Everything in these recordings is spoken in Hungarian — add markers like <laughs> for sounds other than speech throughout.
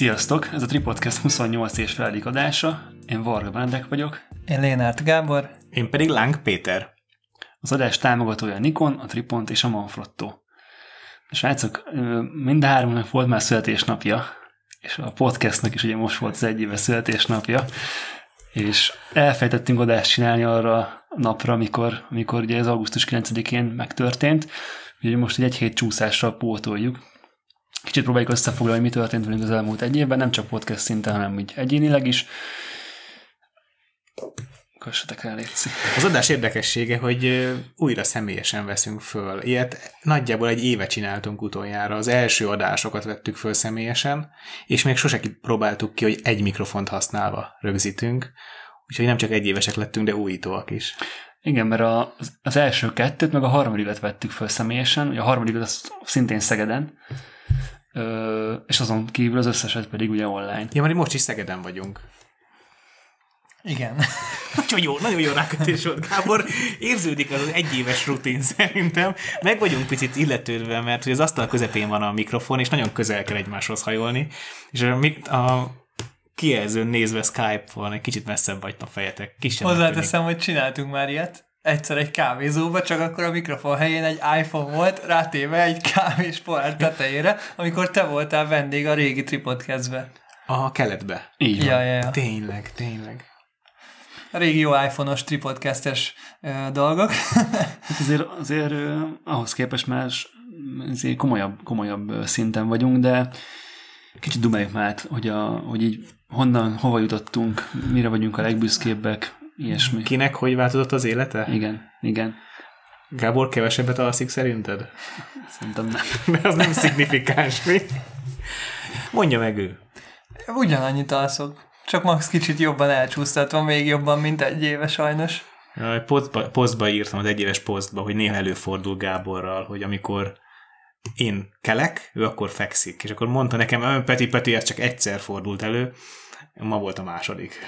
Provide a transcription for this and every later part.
Sziasztok! Ez a Tripodcast 28 és feledik adása. Én Varga Benedek vagyok. Én Lénárt Gábor. Én pedig Láng Péter. Az adás támogatója a Nikon, a Tripont és a Manfrotto. Srácok, mind a háromnak volt már születésnapja, és a podcastnak is ugye most volt az egy éve születésnapja, és elfejtettünk adást csinálni arra a napra, amikor, amikor ugye ez augusztus 9-én megtörtént, ugye most egy hét csúszásra pótoljuk, Kicsit próbáljuk összefoglalni, mi történt velünk az elmúlt egy évben, nem csak podcast szinten, hanem úgy egyénileg is. Kössetek el, Léci. Az adás érdekessége, hogy újra személyesen veszünk föl. Ilyet nagyjából egy éve csináltunk utoljára. Az első adásokat vettük föl személyesen, és még sose próbáltuk ki, hogy egy mikrofont használva rögzítünk. Úgyhogy nem csak egy évesek lettünk, de újítóak is. Igen, mert a, az első kettőt, meg a harmadikat vettük föl személyesen. Ugye a harmadikat az szintén Szegeden, és azon kívül az összeset pedig ugye online. Ja, mert most is Szegeden vagyunk. Igen. <laughs> nagyon jó, nagyon jó rákötés volt, Gábor. Érződik az, az egyéves rutin szerintem. Meg vagyunk picit illetődve, mert hogy az asztal közepén van a mikrofon, és nagyon közel kell egymáshoz hajolni. És a, a kijelzőn nézve Skype-on egy kicsit messzebb vagytok fejetek. Hozzáteszem, hogy csináltunk már ilyet egyszer egy kávézóba, csak akkor a mikrofon helyén egy iPhone volt, rátéve egy kávés pohár tetejére, amikor te voltál vendég a régi tripodcast A keletbe. Így ja, ja, ja. Tényleg, tényleg. A régi jó iPhone-os tripodcastes dolgok. <laughs> hát azért, azért uh, ahhoz képest más azért komolyabb, komolyabb szinten vagyunk, de kicsit dumáljuk már hogy, a, hogy így honnan, hova jutottunk, mire vagyunk a legbüszkébbek, ilyesmi. Kinek hogy változott az élete? Igen, igen. Gábor kevesebbet alszik szerinted? Szerintem nem. <laughs> De az nem szignifikáns, mi? Mondja meg ő. Ugyanannyit alszok. Csak max kicsit jobban elcsúsztatva, még jobban, mint egy éve sajnos. Posztba, posztba írtam az egyéves posztba, hogy néha előfordul Gáborral, hogy amikor én kelek, ő akkor fekszik. És akkor mondta nekem, Peti, Peti, ez csak egyszer fordult elő, ma volt a második.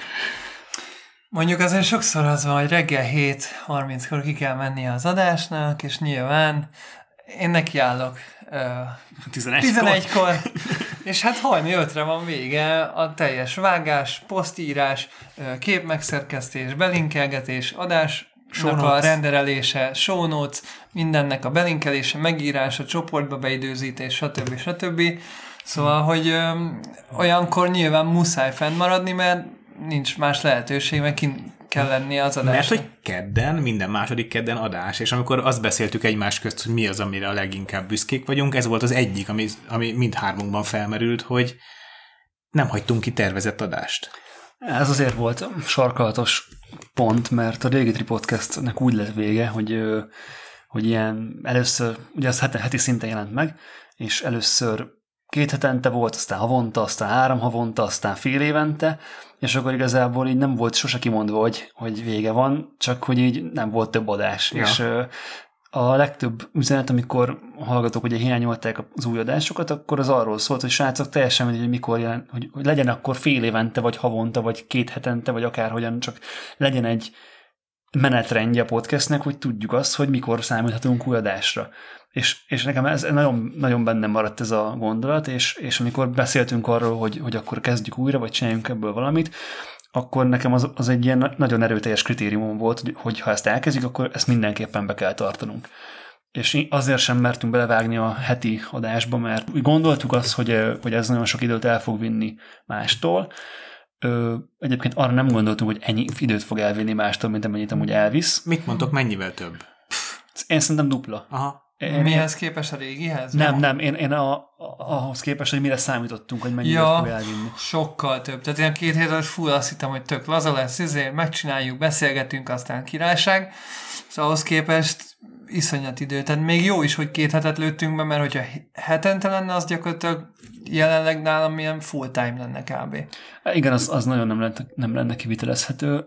Mondjuk azért sokszor az van, hogy reggel 7.30-kor ki kell menni az adásnak, és nyilván én nekiállok uh, 11-kor, 11-kor és hát hajni 5-re van vége a teljes vágás, posztírás, képmegszerkesztés, belinkelgetés, adás a renderelése, show notes, mindennek a belinkelése, megírása, csoportba beidőzítés, stb. stb. Szóval, hogy ö, olyankor nyilván muszáj fennmaradni, mert nincs más lehetőség, mert kint kell lenni az adás. Mert hogy kedden, minden második kedden adás, és amikor azt beszéltük egymás közt, hogy mi az, amire a leginkább büszkék vagyunk, ez volt az egyik, ami, ami mindhármunkban felmerült, hogy nem hagytunk ki tervezett adást. Ez azért volt sarkalatos pont, mert a régi Podcastnek úgy lett vége, hogy, hogy ilyen először, ugye az heti, heti szinten jelent meg, és először két hetente volt, aztán havonta, aztán három havonta, aztán fél évente, és akkor igazából így nem volt sose kimondva, hogy, hogy vége van, csak hogy így nem volt több adás. Ja. És a legtöbb üzenet, amikor a hallgatók ugye hiányolták az új adásokat, akkor az arról szólt, hogy srácok, teljesen mindegy, hogy mikor jelen, hogy, hogy legyen akkor fél évente, vagy havonta, vagy két hetente, vagy akárhogyan, csak legyen egy menetrendje a podcastnek, hogy tudjuk azt, hogy mikor számíthatunk új adásra. És, és nekem ez nagyon, nagyon bennem maradt ez a gondolat, és, és amikor beszéltünk arról, hogy, hogy akkor kezdjük újra, vagy csináljunk ebből valamit, akkor nekem az, az egy ilyen nagyon erőteljes kritériumom volt, hogy, hogy ha ezt elkezdjük, akkor ezt mindenképpen be kell tartanunk. És azért sem mertünk belevágni a heti adásba, mert úgy gondoltuk azt, hogy, hogy ez nagyon sok időt el fog vinni mástól. Ö, egyébként arra nem gondoltunk, hogy ennyi időt fog elvinni mástól, mint amennyit amúgy elvisz. Mit mondtok, mennyivel több? Én szerintem dupla. Aha. Én, Mihez képest a régihez? Nem, nem, én, én a, ahhoz képest, hogy mire számítottunk, hogy mennyire ja, fog elvinni. sokkal több. Tehát ilyen két hétes full azt hittem, hogy tök laza lesz, ezért megcsináljuk, beszélgetünk, aztán királyság. Szóval ahhoz képest iszonyat idő. Tehát még jó is, hogy két hetet lőttünk be, mert hogyha hetente lenne, az gyakorlatilag jelenleg nálam ilyen full time lenne kb. Igen, az, az nagyon nem lenne, nem lenne kivitelezhető.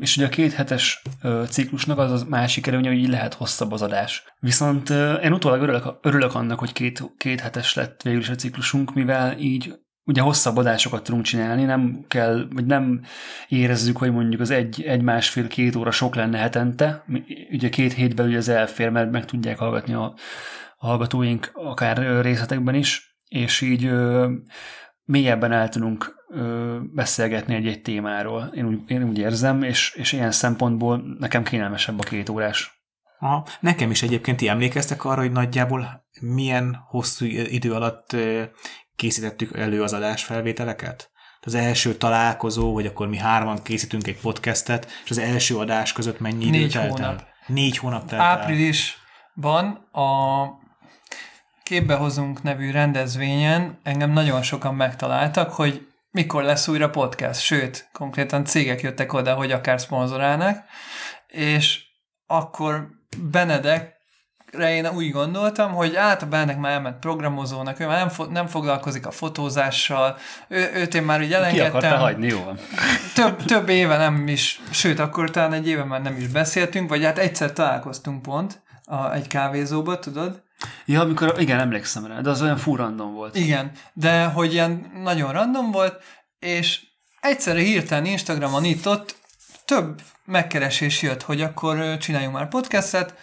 És ugye a két hetes ciklusnak az a másik előnye, hogy így lehet hosszabb az adás. Viszont én utólag örülök, örülök annak, hogy két, két hetes lett végül is a ciklusunk, mivel így ugye hosszabb adásokat tudunk csinálni, nem kell, vagy nem érezzük, hogy mondjuk az egy, egy másfél, két óra sok lenne hetente, ugye két hétben ugye az elfér, mert meg tudják hallgatni a, a hallgatóink akár részletekben is, és így mélyebben el tudunk ö, beszélgetni egy-egy témáról. Én úgy, én úgy érzem, és, és ilyen szempontból nekem kényelmesebb a két órás. Aha. Nekem is egyébként ti emlékeztek arra, hogy nagyjából milyen hosszú idő alatt készítettük elő az adásfelvételeket? Az első találkozó, hogy akkor mi hárman készítünk egy podcastet, és az első adás között mennyi idő Négy telt hónap. el? Négy hónap telt el. Áprilisban a Képbe hozunk nevű rendezvényen engem nagyon sokan megtaláltak, hogy mikor lesz újra podcast, sőt, konkrétan cégek jöttek oda, hogy akár szponzorálnak, és akkor Benedekre én úgy gondoltam, hogy át a Benedek már elment programozónak, ő már nem, fo- nem foglalkozik a fotózással, ő, őt én már így Ki elengedtem hagyni, jó van. több, több éve nem is, sőt, akkor talán egy éve már nem is beszéltünk, vagy hát egyszer találkoztunk pont a, egy kávézóba, tudod? Ja, amikor, igen, emlékszem rá, de az olyan fú random volt. Igen, de hogy ilyen nagyon random volt, és egyszerre hirtelen Instagramon itt ott több megkeresés jött, hogy akkor csináljunk már podcastet,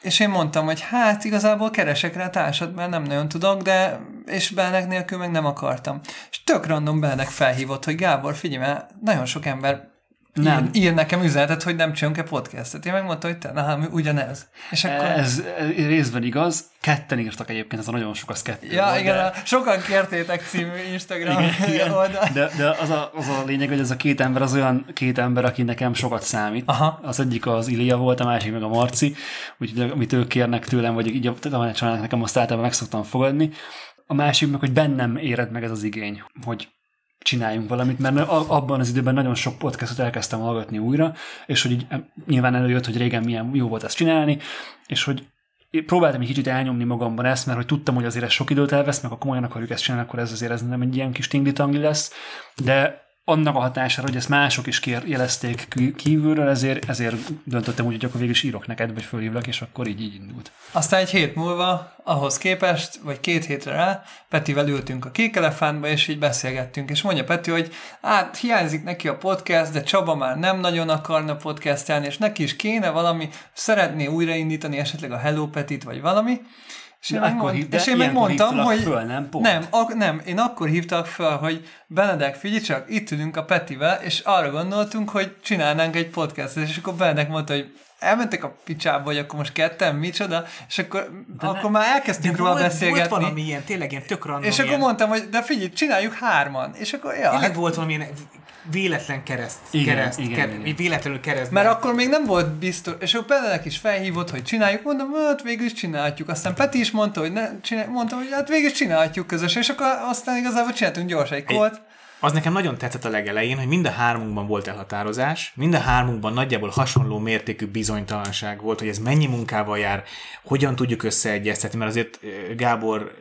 és én mondtam, hogy hát igazából keresek rá társat, mert nem nagyon tudok, de és Belnek nélkül meg nem akartam. És tök random Belnek felhívott, hogy Gábor, figyelj, mert nagyon sok ember Nem. Ír, ír nekem üzenetet, hogy nem csinálunk-e podcastet. Én megmondtam, hogy te, na, hát ugyanez. És akkor... Ez, ez részben igaz, ketten írtak egyébként, ez a nagyon sok, az kettő Ja, volt, igen, de, sokan kértétek című Instagram igen, igen, oldal. de, de az, a, az a lényeg, hogy ez a két ember az olyan két ember, aki nekem sokat számít. Aha. Az egyik az Ilia volt, a másik meg a Marci, úgyhogy amit ők kérnek tőlem, vagy így a tanácsolnak nekem, azt általában meg szoktam fogadni. A másik meg, hogy bennem éred meg ez az igény, hogy csináljunk valamit, mert abban az időben nagyon sok podcastot elkezdtem hallgatni újra, és hogy így nyilván előjött, hogy régen milyen jó volt ezt csinálni, és hogy próbáltam egy kicsit elnyomni magamban ezt, mert hogy tudtam, hogy azért ez sok időt elvesz, meg ha komolyan akarjuk ezt csinálni, akkor ez azért ez nem egy ilyen kis tingli lesz, de annak a hatására, hogy ezt mások is kér, jelezték kí- kívülről, ezért, ezért döntöttem úgy, hogy akkor végül is írok neked, vagy fölhívlak, és akkor így, így indult. Aztán egy hét múlva, ahhoz képest, vagy két hétre rá, Petivel ültünk a kék elefántba, és így beszélgettünk, és mondja Peti, hogy hát hiányzik neki a podcast, de Csaba már nem nagyon akarna podcastelni, és neki is kéne valami, szeretné újraindítani esetleg a Hello Petit, vagy valami, és én, akkor mond, hív- de és én megmondtam, hogy föl, nem? Pont. nem, ak- nem, én akkor hívtak fel, hogy Benedek, figyelj csak, itt ülünk a Petivel, és arra gondoltunk, hogy csinálnánk egy podcastot, és akkor Benedek mondta, hogy elmentek a picsába, hogy akkor most ketten, micsoda, és akkor, De akkor ne- már elkezdtünk róla volt, beszélgetni. volt valami ilyen, tényleg ilyen tök random, és akkor ilyen, mondtam, hogy de figyelj, csináljuk hárman. És akkor, ja, tényleg volt valami ilyen véletlen kereszt, Igen, kereszt, igen, kereszt igen. véletlenül kereszt. mert akkor még nem volt biztos, és akkor Benedek is felhívott, hogy csináljuk, mondom, hát végül is csinálhatjuk. Aztán Peti is mondta, hogy ne, csinál, mondtam, hogy hát végül is csinálhatjuk közösen, és akkor aztán igazából csináltunk gyorsan egy kolt. Az nekem nagyon tetszett a legelején, hogy mind a hármunkban volt elhatározás, mind a hármunkban nagyjából hasonló mértékű bizonytalanság volt, hogy ez mennyi munkával jár, hogyan tudjuk összeegyeztetni, mert azért ö, Gábor,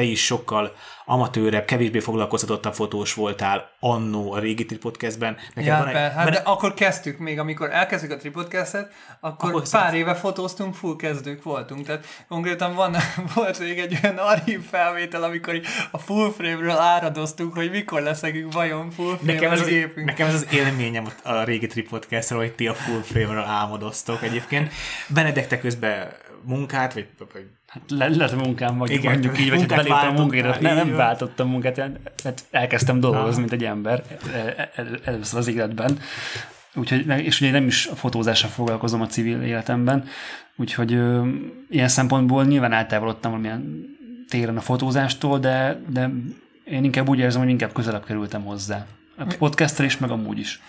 te is sokkal amatőrebb, kevésbé foglalkoztatottabb fotós voltál annó a régi Trip podcastben. Neked Ja, van egy- per, hát van de akkor kezdtük még, amikor elkezdtük a Tripodcast-et, akkor, Akkor pár éve fotóztunk, full kezdők voltunk. Tehát konkrétan van, <laughs> volt még egy olyan archív felvétel, amikor a full frame-ről áradoztunk, hogy mikor leszek vajon full frame Nekem ez, az, gépünk. nekem ez az élményem a- régi Trip podcastról, hogy ti a full frame-ről álmodoztok egyébként. Benedek, te közben munkát, vagy, vagy Hát le, lett munkám, vagy Igen, mondjuk így, vagy beléptem a munkára, nem, nem váltottam munkát, hát elkezdtem dolgozni, mint egy ember el, el, először az életben. Úgyhogy, és ugye nem is a fotózással foglalkozom a civil életemben, úgyhogy ö, ilyen szempontból nyilván eltávolodtam valamilyen téren a fotózástól, de, de én inkább úgy érzem, hogy inkább közelebb kerültem hozzá. A podcasttel is, meg amúgy is.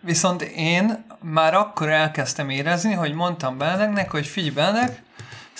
Viszont én már akkor elkezdtem érezni, hogy mondtam Benedeknek, hogy figyelj Benedek,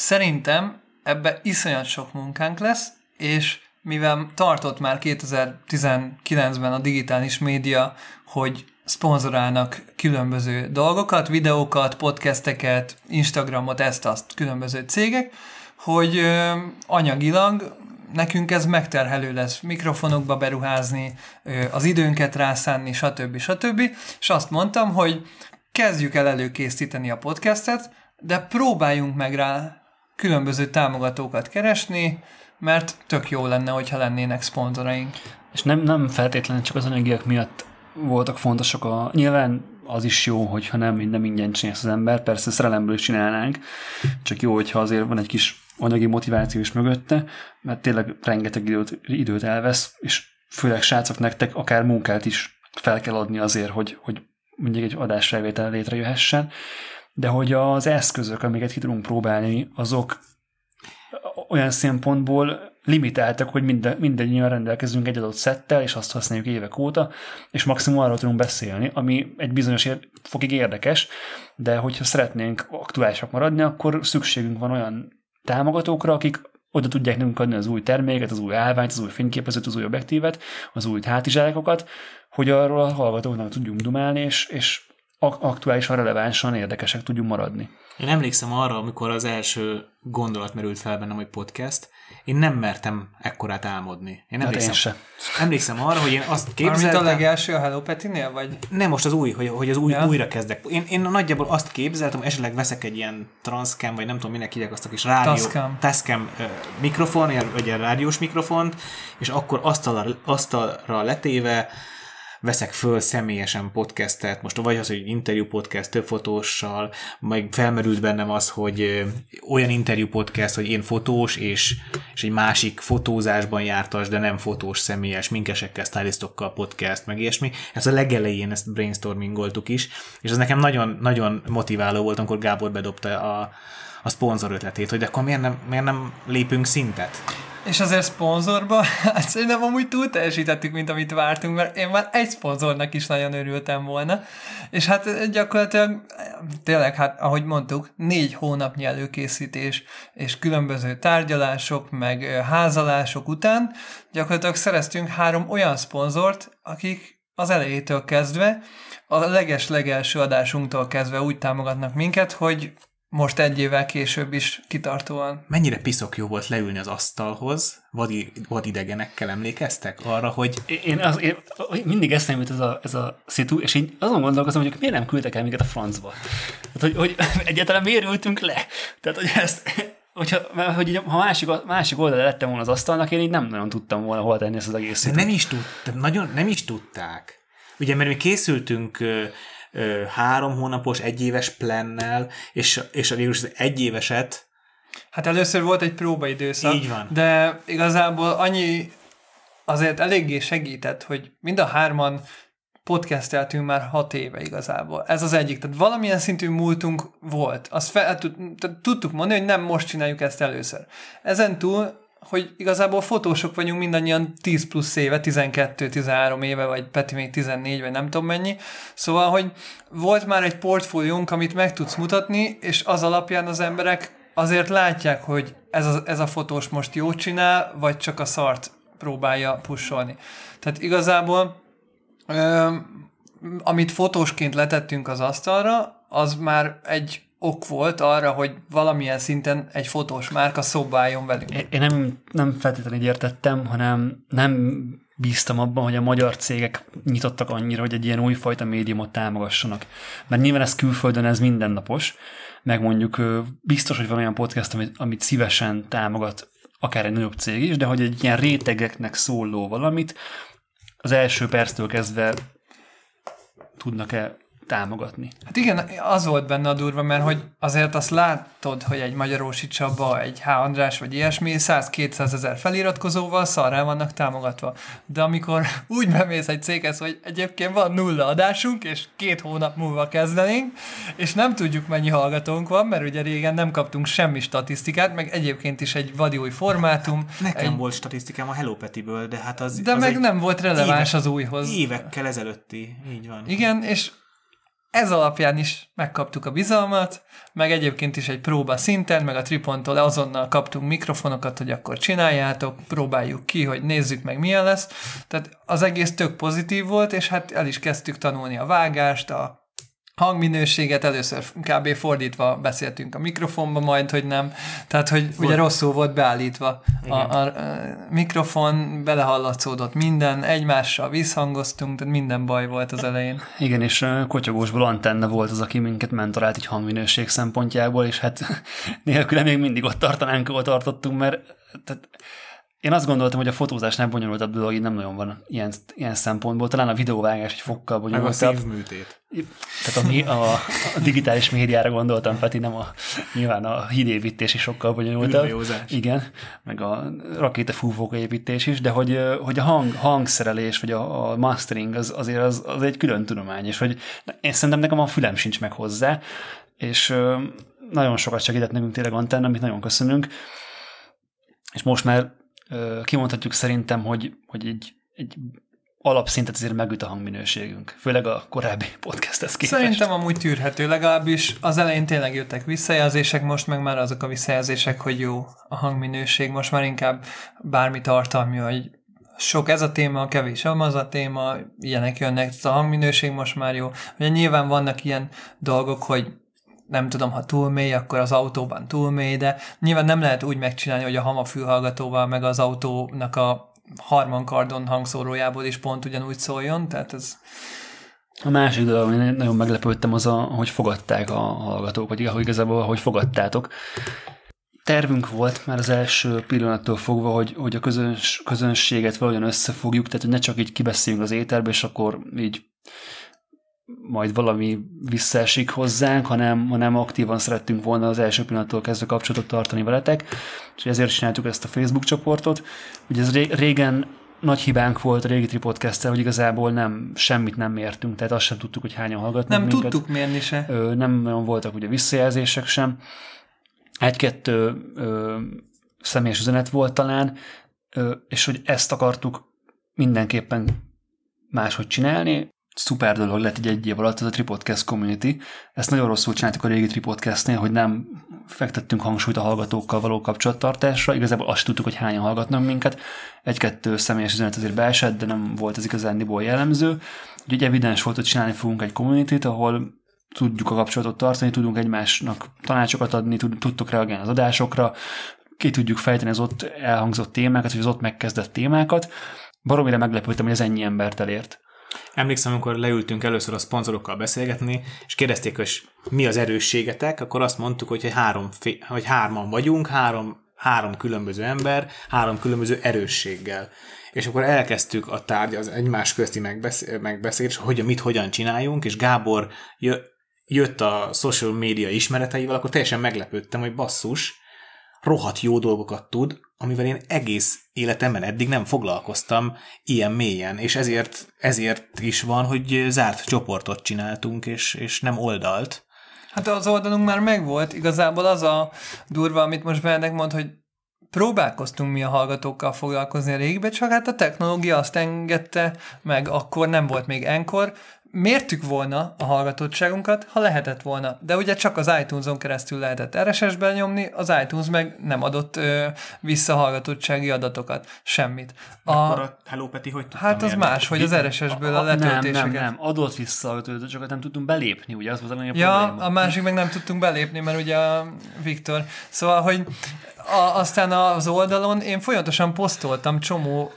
szerintem ebbe iszonyat sok munkánk lesz, és mivel tartott már 2019-ben a digitális média, hogy szponzorálnak különböző dolgokat, videókat, podcasteket, Instagramot, ezt-azt különböző cégek, hogy ö, anyagilag nekünk ez megterhelő lesz mikrofonokba beruházni, ö, az időnket rászánni, stb. stb. És azt mondtam, hogy kezdjük el előkészíteni a podcastet, de próbáljunk meg rá különböző támogatókat keresni, mert tök jó lenne, hogyha lennének szponzoraink. És nem, nem feltétlenül csak az anyagiak miatt voltak fontosak. A, nyilván az is jó, hogyha nem minden ingyen csinálsz az ember, persze szerelemből is csinálnánk, csak jó, hogyha azért van egy kis anyagi motiváció is mögötte, mert tényleg rengeteg időt, időt elvesz, és főleg srácok nektek akár munkát is fel kell adni azért, hogy, hogy mondjuk egy adásfelvétel létrejöhessen, de hogy az eszközök, amiket ki tudunk próbálni, azok olyan szempontból limitáltak, hogy minden, mindannyian rendelkezünk egy adott szettel, és azt használjuk évek óta, és maximum arról tudunk beszélni, ami egy bizonyos ér- fokig érdekes, de hogyha szeretnénk aktuálisak maradni, akkor szükségünk van olyan támogatókra, akik oda tudják nekünk adni az új terméket, az új állványt, az új fényképezőt, az új objektívet, az új hátizsákokat, hogy arról a hallgatóknak tudjunk dumálni, és, és aktuálisan, relevánsan érdekesek tudjunk maradni. Én emlékszem arra, amikor az első gondolat merült fel bennem, hogy podcast, én nem mertem ekkorát álmodni. Én Hát emlékszem, én se. emlékszem arra, hogy én azt Mármint képzeltem... a legelső a Hello Petinél, vagy? Nem most az új, hogy, hogy az új, Ja. újra kezdek. Én, én nagyjából azt képzeltem, hogy esetleg veszek egy ilyen Transcam, vagy nem tudom, minek hívják azt a kis rádió. Tascam. Tascam uh, mikrofon, vagy ilyen rádiós mikrofont, és akkor asztalra, asztalra letéve veszek föl személyesen podcastet, most vagy az, hogy interjú podcast több fotóssal, meg felmerült bennem az, hogy olyan interjú podcast, hogy én fotós, és, és egy másik fotózásban jártas, de nem fotós személyes, minkesekkel, stylistokkal podcast, meg ilyesmi. Ez a legelején ezt brainstormingoltuk is, és ez nekem nagyon, nagyon motiváló volt, amikor Gábor bedobta a, a szponzor ötletét, hogy de akkor miért nem, miért nem lépünk szintet? És azért szponzorba, <laughs> hát szerintem amúgy túl teljesítettük, mint amit vártunk, mert én már egy szponzornak is nagyon örültem volna. És hát gyakorlatilag tényleg, hát ahogy mondtuk, négy hónapnyi előkészítés és különböző tárgyalások, meg házalások után gyakorlatilag szereztünk három olyan szponzort, akik az elejétől kezdve, a leges-legelső adásunktól kezdve úgy támogatnak minket, hogy most egy évvel később is kitartóan Mennyire piszok jó volt leülni az asztalhoz, vadi, vadidegenekkel emlékeztek arra, hogy Én, az, én mindig eszembe jut ez a, ez a szitu, és így azon gondolkozom, hogy miért nem küldtek el minket a francba. Tehát, hogy, hogy <laughs> egyáltalán miért ültünk le? Tehát, hogy ezt, hogyha, mert, hogy így, ha másik, másik oldalra lettem volna az asztalnak, én így nem nagyon tudtam volna hol tenni ezt az egész de nem is, tud, nagyon nem is tudták. Ugye, mert mi készültünk ö, három hónapos, egyéves plennel, és, és a végül az egyéveset Hát először volt egy próbaidőszak. Így van. De igazából annyi azért eléggé segített, hogy mind a hárman podcasteltünk már hat éve igazából. Ez az egyik. Tehát valamilyen szintű múltunk volt. Azt fel, tehát tudtuk mondani, hogy nem most csináljuk ezt először. Ezen túl, hogy igazából fotósok vagyunk mindannyian 10 plusz éve, 12-13 éve, vagy Peti még 14, vagy nem tudom mennyi. Szóval, hogy volt már egy portfóliónk, amit meg tudsz mutatni, és az alapján az emberek azért látják, hogy ez a, ez a fotós most jót csinál, vagy csak a szart próbálja pusolni. Tehát igazából ö, amit fotósként letettünk az asztalra, az már egy ok volt arra, hogy valamilyen szinten egy fotós márka szóba álljon velünk. Én- nem, nem feltétlenül így értettem, hanem nem bíztam abban, hogy a magyar cégek nyitottak annyira, hogy egy ilyen újfajta médiumot támogassanak. Mert nyilván ez külföldön ez mindennapos, meg mondjuk biztos, hogy van olyan podcast, amit, amit szívesen támogat akár egy nagyobb cég is, de hogy egy ilyen rétegeknek szóló valamit az első perctől kezdve tudnak-e támogatni. Hát igen, az volt benne a durva, mert hogy azért azt látod, hogy egy Magyarósi Csaba, egy H. András vagy ilyesmi 100-200 ezer feliratkozóval szarrá vannak támogatva. De amikor úgy bemész egy céghez, hogy egyébként van nulla adásunk, és két hónap múlva kezdenénk, és nem tudjuk mennyi hallgatónk van, mert ugye régen nem kaptunk semmi statisztikát, meg egyébként is egy vadi új formátum. nekem egy, volt statisztikám a Hello Petiből, de hát az, de az meg egy nem volt releváns éve- az újhoz. évekkel ezelőtti, így van. Igen, és ez alapján is megkaptuk a bizalmat, meg egyébként is egy próba szinten, meg a Triponttól azonnal kaptunk mikrofonokat, hogy akkor csináljátok, próbáljuk ki, hogy nézzük meg milyen lesz. Tehát az egész tök pozitív volt, és hát el is kezdtük tanulni a vágást, a hangminőséget, először kb. fordítva beszéltünk a mikrofonba, majd, hogy nem. Tehát, hogy ugye rosszul volt beállítva a, a, a mikrofon, belehallatszódott minden, egymással visszhangoztunk, tehát minden baj volt az elején. Igen, és ö, kotyogósból antenna volt az, aki minket mentorált egy hangminőség szempontjából, és hát <laughs> nélküle még mindig ott tartanánk, ahol tartottunk, mert tehát én azt gondoltam, hogy a fotózásnál bonyolultabb dolog így nem nagyon van ilyen, ilyen szempontból. Talán a videóvágás egy fokkal bonyolultabb. Meg a szívműtét. Tehát a, a, a, digitális médiára gondoltam, Peti, nem a, nyilván a hídépítés is sokkal bonyolultabb. Igen, meg a rakétafúvók építés is, de hogy, hogy a hang, hangszerelés, vagy a, a mastering az, azért az, az egy külön tudomány, és hogy én szerintem nekem a fülem sincs meg hozzá, és nagyon sokat segített nekünk tényleg Antenna, amit nagyon köszönünk, és most már kimondhatjuk szerintem, hogy, hogy egy, egy alapszintet azért megüt a hangminőségünk, főleg a korábbi <laughs> podcasthez képest. Szerintem amúgy tűrhető, legalábbis az elején tényleg jöttek visszajelzések, most meg már azok a visszajelzések, hogy jó a hangminőség, most már inkább bármi tartalmi, hogy sok ez a téma, kevés az a téma, ilyenek jönnek, a hangminőség most már jó. Ugye nyilván vannak ilyen dolgok, hogy nem tudom, ha túl mély, akkor az autóban túl mély, de nyilván nem lehet úgy megcsinálni, hogy a hama fülhallgatóval meg az autónak a harman kardon hangszórójából is pont ugyanúgy szóljon, tehát ez... A másik dolog, amit nagyon meglepődtem, az, a, hogy fogadták a hallgatók, vagy hogy igazából, hogy fogadtátok. Tervünk volt már az első pillanattól fogva, hogy, hogy a közöns, közönséget valahogyan összefogjuk, tehát hogy ne csak így kibeszéljünk az éterbe, és akkor így majd valami visszaesik hozzánk, hanem, hanem aktívan szerettünk volna az első pillanattól kezdve kapcsolatot tartani veletek, és ezért csináltuk ezt a Facebook csoportot. Ugye ez régen nagy hibánk volt a régi tripodcast hogy igazából nem, semmit nem mértünk, tehát azt sem tudtuk, hogy hányan hallgatnak Nem minket. tudtuk mérni se. Ö, nem nagyon voltak ugye visszajelzések sem. Egy-kettő személyes üzenet volt talán, ö, és hogy ezt akartuk mindenképpen máshogy csinálni, szuper dolog lett egy egy év alatt, ez a Tripodcast community. Ezt nagyon rosszul csináltuk a régi Tripodcastnél, hogy nem fektettünk hangsúlyt a hallgatókkal való kapcsolattartásra. Igazából azt tudtuk, hogy hányan hallgatnak minket. Egy-kettő személyes üzenet azért beesett, de nem volt ez igazándiból jellemző. Úgyhogy evidens volt, hogy csinálni fogunk egy community ahol tudjuk a kapcsolatot tartani, tudunk egymásnak tanácsokat adni, tudtok reagálni az adásokra, ki tudjuk fejteni az ott elhangzott témákat, vagy az ott megkezdett témákat. Baromira meglepődtem, hogy ez ennyi embert elért. Emlékszem, amikor leültünk először a szponzorokkal beszélgetni, és kérdezték, hogy mi az erősségetek, akkor azt mondtuk, hogy három, hogy hárman vagyunk, három, három különböző ember, három különböző erősséggel. És akkor elkezdtük a tárgy, az egymás közti megbeszél, megbeszélés, hogy mit hogyan csináljunk, és Gábor jött a social media ismereteivel, akkor teljesen meglepődtem, hogy basszus, rohadt jó dolgokat tud, amivel én egész életemben eddig nem foglalkoztam ilyen mélyen, és ezért, ezért is van, hogy zárt csoportot csináltunk, és, és nem oldalt. Hát az oldalunk már megvolt, igazából az a durva, amit most Benedek mond, hogy próbálkoztunk mi a hallgatókkal foglalkozni a régibe, csak hát a technológia azt engedte, meg akkor nem volt még enkor, mértük volna a hallgatottságunkat, ha lehetett volna. De ugye csak az iTunes-on keresztül lehetett RSS-ben nyomni, az iTunes meg nem adott ö, visszahallgatottsági adatokat, semmit. A, Akkor a Hello Peti hogy Hát az más, hogy az RSS-ből a, a letöltéseket. Nem, nem, nem, adott visszahallgatottságokat nem tudtunk belépni, ugye az volt a a Ja, probléma. a másik meg nem tudtunk belépni, mert ugye a Viktor. Szóval, hogy a, aztán az oldalon én folyamatosan posztoltam csomó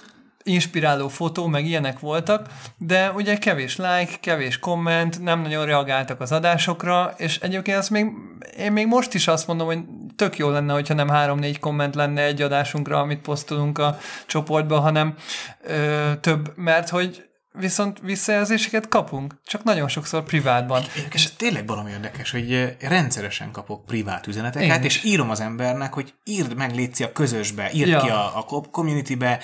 inspiráló fotó, meg ilyenek voltak, de ugye kevés like, kevés komment, nem nagyon reagáltak az adásokra, és egyébként azt még, én még most is azt mondom, hogy tök jó lenne, hogyha nem három-négy komment lenne egy adásunkra, amit posztolunk a csoportba, hanem ö, több, mert hogy viszont visszajelzéseket kapunk, csak nagyon sokszor privátban. És tényleg valami érdekes, hogy rendszeresen kapok privát üzeneteket, Én és írom az embernek, hogy írd meg, létszi a közösbe, írd ja. ki a, a communitybe,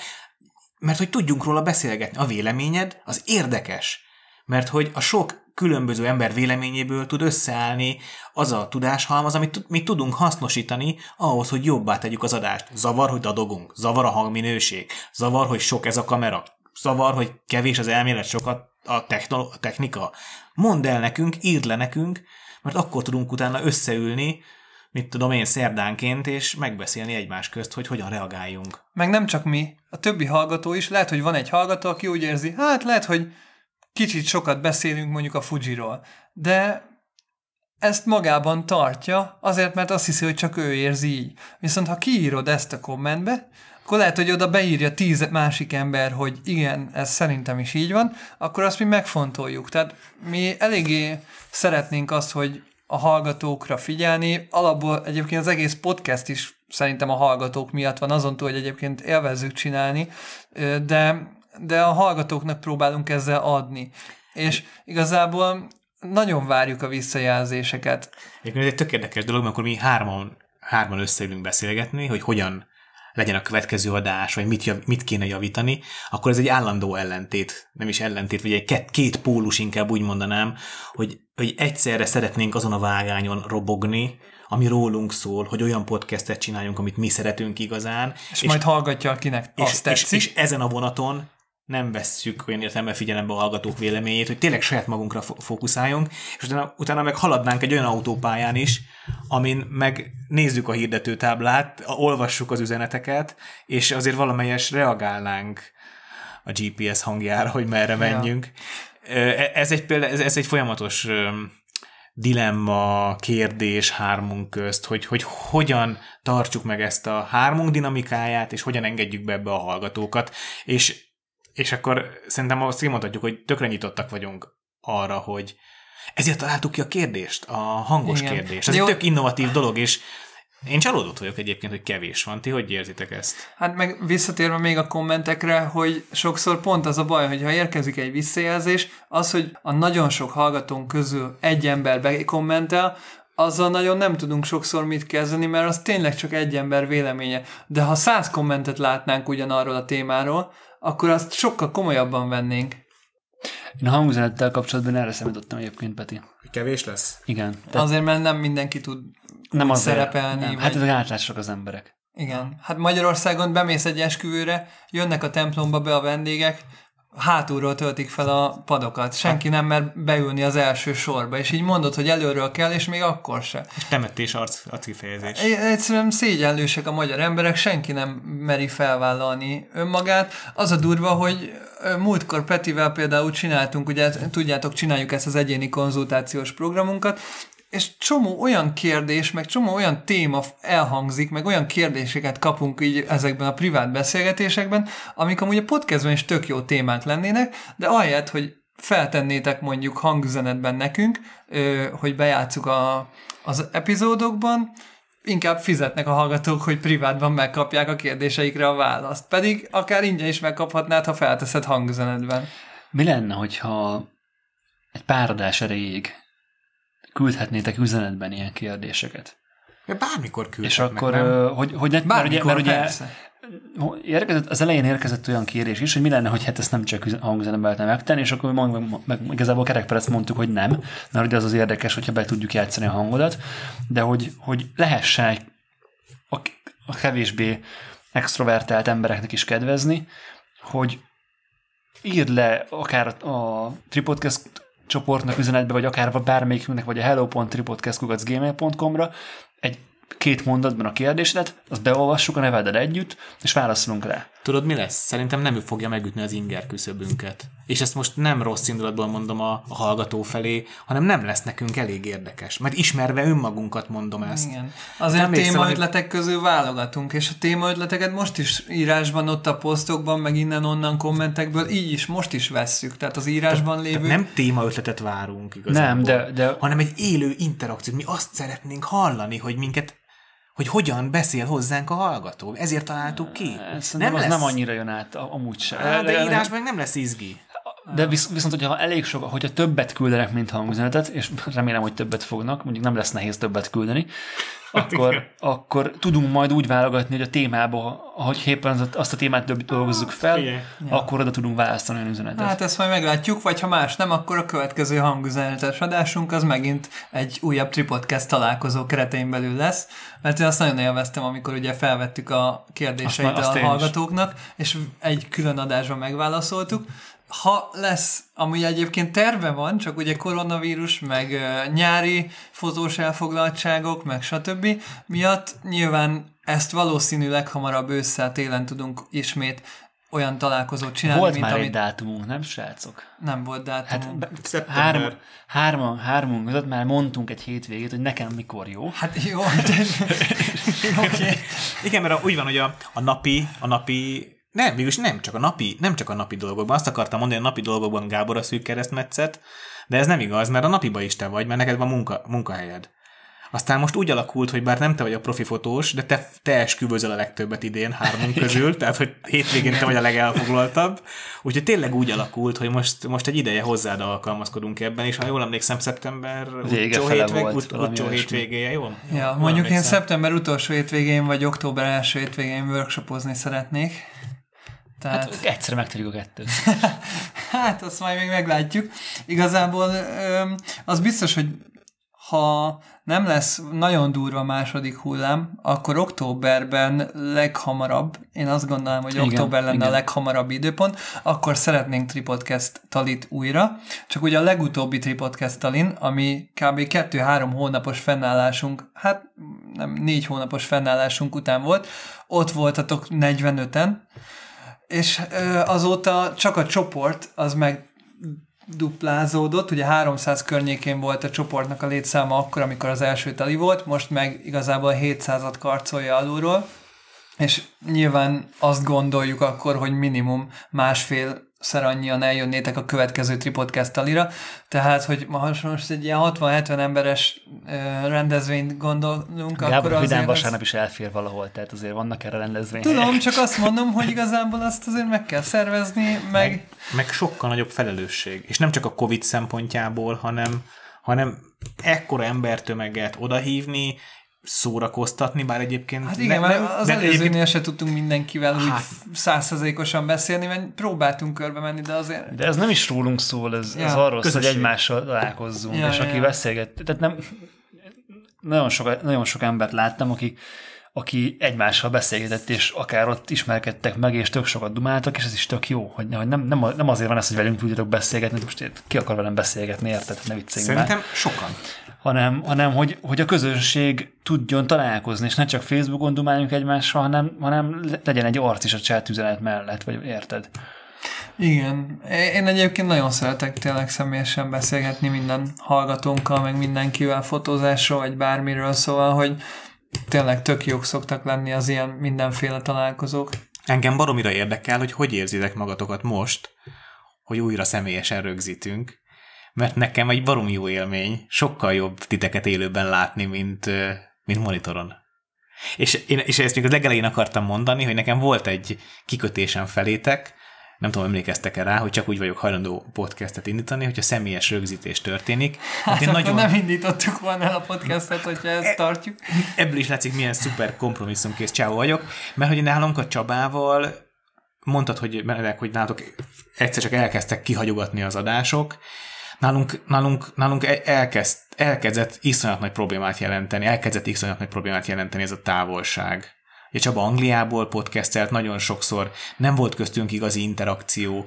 mert hogy tudjunk róla beszélgetni. A véleményed az érdekes, mert hogy a sok különböző ember véleményéből tud összeállni az a tudáshalmaz, amit mi tudunk hasznosítani ahhoz, hogy jobbá tegyük az adást. Zavar, hogy dadogunk, zavar a hangminőség, zavar, hogy sok ez a kamera, zavar, hogy kevés az elmélet, sokat a, technolo- a technika. Mondd el nekünk, írd le nekünk, mert akkor tudunk utána összeülni, mit tudom én, szerdánként, és megbeszélni egymás közt, hogy hogyan reagáljunk. Meg nem csak mi, a többi hallgató is, lehet, hogy van egy hallgató, aki úgy érzi, hát lehet, hogy kicsit sokat beszélünk mondjuk a Fujiról, de ezt magában tartja, azért, mert azt hiszi, hogy csak ő érzi így. Viszont ha kiírod ezt a kommentbe, akkor lehet, hogy oda beírja tíz másik ember, hogy igen, ez szerintem is így van, akkor azt mi megfontoljuk. Tehát mi eléggé szeretnénk azt, hogy a hallgatókra figyelni. Alapból egyébként az egész podcast is szerintem a hallgatók miatt van, azon túl, hogy egyébként élvezzük csinálni, de, de a hallgatóknak próbálunk ezzel adni. És igazából nagyon várjuk a visszajelzéseket. Egyébként ez egy tök érdekes dolog, mert akkor mi hárman, hárman összeülünk beszélgetni, hogy hogyan legyen a következő adás, vagy mit, jav, mit kéne javítani, akkor ez egy állandó ellentét, nem is ellentét, vagy egy két, két pólus inkább úgy mondanám, hogy, hogy egyszerre szeretnénk azon a vágányon robogni, ami rólunk szól, hogy olyan podcastet csináljunk, amit mi szeretünk igazán. És, és majd hallgatja, akinek és, azt tetszik. És, és ezen a vonaton nem vesszük olyan értelme figyelembe a hallgatók véleményét, hogy tényleg saját magunkra fókuszáljunk, és utána, utána meg haladnánk egy olyan autópályán is, amin meg nézzük a hirdetőtáblát, olvassuk az üzeneteket, és azért valamelyes reagálnánk a GPS hangjára, hogy merre menjünk. Ja. Ez egy, példa, ez, ez egy folyamatos dilemma, kérdés hármunk közt, hogy, hogy hogyan tartsuk meg ezt a hármunk dinamikáját, és hogyan engedjük be ebbe a hallgatókat, és és akkor szerintem azt kimondhatjuk, hogy tökre nyitottak vagyunk arra, hogy ezért találtuk ki a kérdést, a hangos Igen. kérdést. Ez Jó. egy tök innovatív dolog, és én csalódott vagyok egyébként, hogy kevés van. Ti hogy érzitek ezt? Hát meg visszatérve még a kommentekre, hogy sokszor pont az a baj, hogy ha érkezik egy visszajelzés, az, hogy a nagyon sok hallgatónk közül egy ember bekommentel, azzal nagyon nem tudunk sokszor mit kezdeni, mert az tényleg csak egy ember véleménye. De ha száz kommentet látnánk ugyanarról a témáról, akkor azt sokkal komolyabban vennénk. Én a hangüzenettel kapcsolatban erre számítottam egyébként, Peti. Hogy kevés lesz? Igen. Tehát azért, mert nem mindenki tud nem az szerepelni. Nem. Hát ezek átlások az emberek. Igen. Hát Magyarországon bemész egy esküvőre, jönnek a templomba be a vendégek, hátulról töltik fel a padokat. Senki nem mer beülni az első sorba, és így mondod, hogy előről kell, és még akkor se. És temetés arc, arckifejezés. Egyszerűen szégyenlősek a magyar emberek, senki nem meri felvállalni önmagát. Az a durva, hogy múltkor Petivel például csináltunk, ugye tudjátok, csináljuk ezt az egyéni konzultációs programunkat, és csomó olyan kérdés, meg csomó olyan téma elhangzik, meg olyan kérdéseket kapunk így ezekben a privát beszélgetésekben, amik amúgy a podcastben is tök jó témák lennének, de ahelyett, hogy feltennétek mondjuk hangüzenetben nekünk, hogy bejátszuk a, az epizódokban, inkább fizetnek a hallgatók, hogy privátban megkapják a kérdéseikre a választ. Pedig akár ingyen is megkaphatnád, ha felteszed hangüzenetben. Mi lenne, hogyha egy páradás erejéig küldhetnétek üzenetben ilyen kérdéseket. Ja, bármikor küldhet És akkor, meg, hogy, hogy ne, bármikor, mert ugye, mert ugye érkezett, az elején érkezett olyan kérés is, hogy mi lenne, hogy hát ezt nem csak hangüzenetben lehetne megtenni, és akkor mond, meg, meg, igazából kerekperec mondtuk, hogy nem, mert ugye az az érdekes, hogyha be tudjuk játszani a hangodat, de hogy, hogy lehessen a, a kevésbé extrovertált embereknek is kedvezni, hogy írd le akár a Tripodcast csoportnak üzenetbe, vagy akár bármelyikünknek, vagy a hello.tripodcast.gmail.com-ra egy két mondatban a kérdésedet, azt beolvassuk a neveddel együtt, és válaszolunk rá. Tudod, mi lesz? Szerintem nem ő fogja megütni az inger küszöbünket. És ezt most nem rossz indulatból mondom a, a hallgató felé, hanem nem lesz nekünk elég érdekes. Mert ismerve önmagunkat mondom ezt. Igen. Azért témaötletek közül válogatunk, és a témaötleteket most is írásban, ott a posztokban, meg innen-onnan kommentekből, így is most is vesszük. Tehát az írásban te, lévő... nem témaötletet várunk igazából. Nem, de, de... Hanem egy élő interakciót. Mi azt szeretnénk hallani, hogy minket hogy hogyan beszél hozzánk a hallgató. Ezért találtuk ki. nem, lesz... nem annyira jön át, amúgy sem. De írás meg nem lesz izgi. De visz, viszont, hogyha elég sok, hogyha többet küldenek, mint hangüzenetet, és remélem, hogy többet fognak, mondjuk nem lesz nehéz többet küldeni, akkor, akkor tudunk majd úgy válogatni, hogy a témába, ahogy éppen azt a témát dolgozzuk fel, Igen. akkor oda tudunk választani olyan üzenetet. Hát ezt majd meglátjuk, vagy ha más nem, akkor a következő hangüzenetes adásunk az megint egy újabb Tripodcast találkozó keretein belül lesz, mert én azt nagyon élveztem, amikor ugye felvettük a kérdéseit azt, azt a hallgatóknak, és egy külön adásban megválaszoltuk, ha lesz, ami egyébként terve van, csak ugye koronavírus, meg uh, nyári fotós elfoglaltságok, meg stb. miatt nyilván ezt valószínűleg hamarabb ősszel, télen tudunk ismét olyan találkozót csinálni, volt mint már amit... egy dátumunk, nem srácok? Nem volt dátumunk. Hát, három, hárman, hármunk között már mondtunk egy hétvégét, hogy nekem mikor jó. Hát jó, <laughs> de... okay. Igen, mert úgy van, hogy a, a napi, a napi nem, végülis nem csak a napi, nem csak a napi dolgokban. Azt akartam mondani, hogy a napi dolgokban Gábor a szűk keresztmetszet, de ez nem igaz, mert a napiba is te vagy, mert neked van munka, munkahelyed. Aztán most úgy alakult, hogy bár nem te vagy a profi fotós, de te, te esküvözöl a legtöbbet idén hármunk <laughs> közül, tehát hogy hétvégén te vagy a legelfoglaltabb. Úgyhogy tényleg úgy alakult, hogy most, most egy ideje hozzád alkalmazkodunk ebben, és ha jól emlékszem, szeptember fele hétvég, volt, ut, olyasmi. hétvégéje, jó? Ja, mondjuk én szeptember utolsó hétvégén vagy október első hétvégén workshopozni szeretnék. Tehát... Hát egyszer megtörjük a kettőt. <laughs> Hát, azt majd még meglátjuk. Igazából az biztos, hogy ha nem lesz nagyon durva második hullám, akkor októberben leghamarabb, én azt gondolom, hogy Igen, október lenne igen. a leghamarabb időpont, akkor szeretnénk Tripodcast talit újra, csak ugye a legutóbbi Tripodcast talin, ami kb. 2-3 hónapos fennállásunk, hát nem, 4 hónapos fennállásunk után volt, ott voltatok 45-en, és azóta csak a csoport az meg duplázódott, ugye 300 környékén volt a csoportnak a létszáma akkor, amikor az első tali volt, most meg igazából 700-at karcolja alulról, és nyilván azt gondoljuk akkor, hogy minimum másfél szer annyian eljönnétek a következő Tripodcast talira, tehát, hogy ma most egy ilyen 60-70 emberes rendezvényt gondolunk, akkor Gábor azért Vidám az- vasárnap is elfér valahol, tehát azért vannak erre rendezvények. Tudom, csak azt mondom, hogy igazából azt azért meg kell szervezni, meg... meg, meg sokkal nagyobb felelősség. És nem csak a Covid szempontjából, hanem, hanem ekkora embertömeget odahívni, szórakoztatni, bár egyébként... Hát igen, mert az de előzőnél se tudtunk mindenkivel úgy Hát. százszerzékosan beszélni, mert próbáltunk körbe menni, de azért... De ez nem is rólunk szól, ez, Ja, ez arról szól, hogy egymással találkozzunk, Ja, és ja, aki ja. beszélget, tehát nem, nagyon sok, nagyon sok embert láttam, aki, aki egymással beszélgetett, és akár ott ismerkedtek meg, és tök sokat dumáltak, és ez is tök jó, hogy, nem, nem, nem azért van ez, hogy velünk tudjatok beszélgetni, most ki akar velem beszélgetni, érted? Ne vicceljünk már Szerintem sokan. Hanem, hanem hogy, hogy a közönség tudjon találkozni, és ne csak Facebookon dumáljunk egymással, hanem, hanem legyen egy arc is a chat üzenet mellett, vagy érted? Igen. Én egyébként nagyon szeretek tényleg személyesen beszélgetni minden hallgatónkkal, meg mindenkivel fotózásról, vagy bármiről, szóval, hogy tényleg tök jók szoktak lenni az ilyen mindenféle találkozók. Engem baromira érdekel, hogy hogy érzitek magatokat most, hogy újra személyesen rögzítünk, mert nekem egy barom jó élmény, sokkal jobb titeket élőben látni, mint, mint monitoron. És, én, és ezt még az legelején akartam mondani, hogy nekem volt egy kikötésem felétek, nem tudom, emlékeztek-e rá, hogy csak úgy vagyok hajlandó podcastet indítani, hogyha személyes rögzítés történik. Hát én Akkor nagyon, nem indítottuk volna el a podcastet, hogyha ezt tartjuk. ebből is látszik, milyen szuper kompromisszumkész csávó vagyok, mert hogy nálunk a Csabával mondtad, hogy, meredek, hogy nálatok egyszer csak elkezdtek kihagyogatni az adások, nálunk, nálunk, nálunk e- elkezd, elkezdett iszonyat nagy problémát jelenteni, elkezdett iszonyat nagy problémát jelenteni ez a távolság. Ugye Csaba Angliából podcastelt nagyon sokszor, nem volt köztünk igazi interakció,